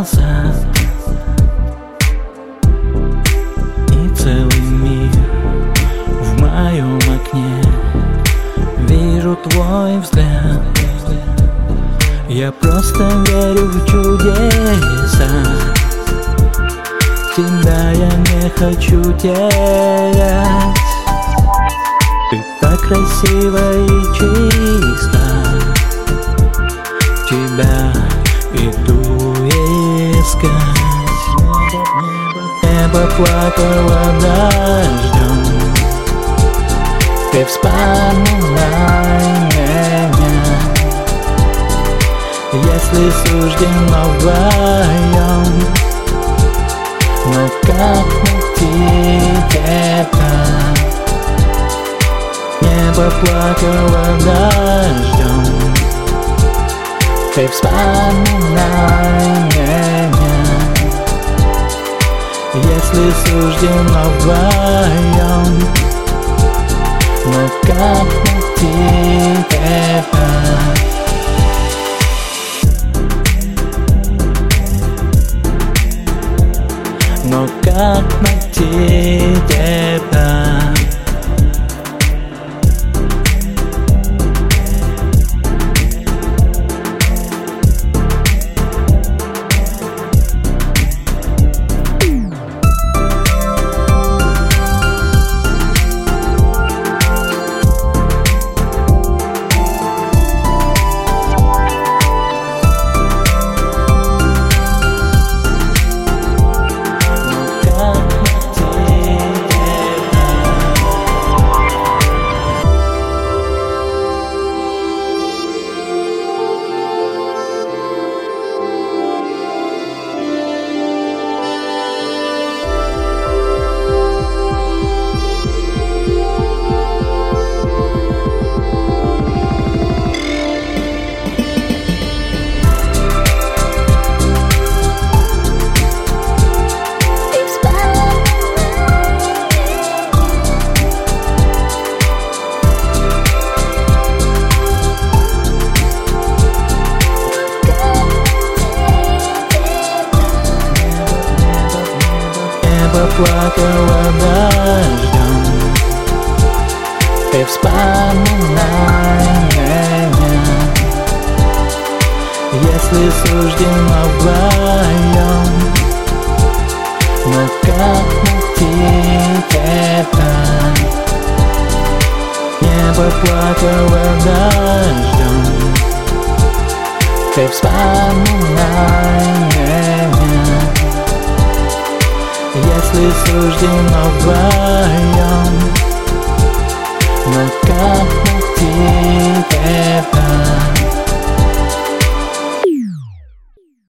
остался И целый мир в моем окне. Вижу твой взгляд. Я просто верю в чудеса. Тебя я не хочу терять. Ты так красива и чиста Тебя иду я искать. Небо плакало дождем. Ты вспоминай если суждено вдвоем Но как найти тебя? Небо плакало дождем. Ты вспоминай меня Если суждено вдвоем Но как найти тебя? Но как найти тебя? Небо плакало дождем. Ты вспоминай меня Если суждено вдвоем Но как найти тебя? Небо плакало дождем. Ты вспоминай если суждено вдвоем Но как найти тебя?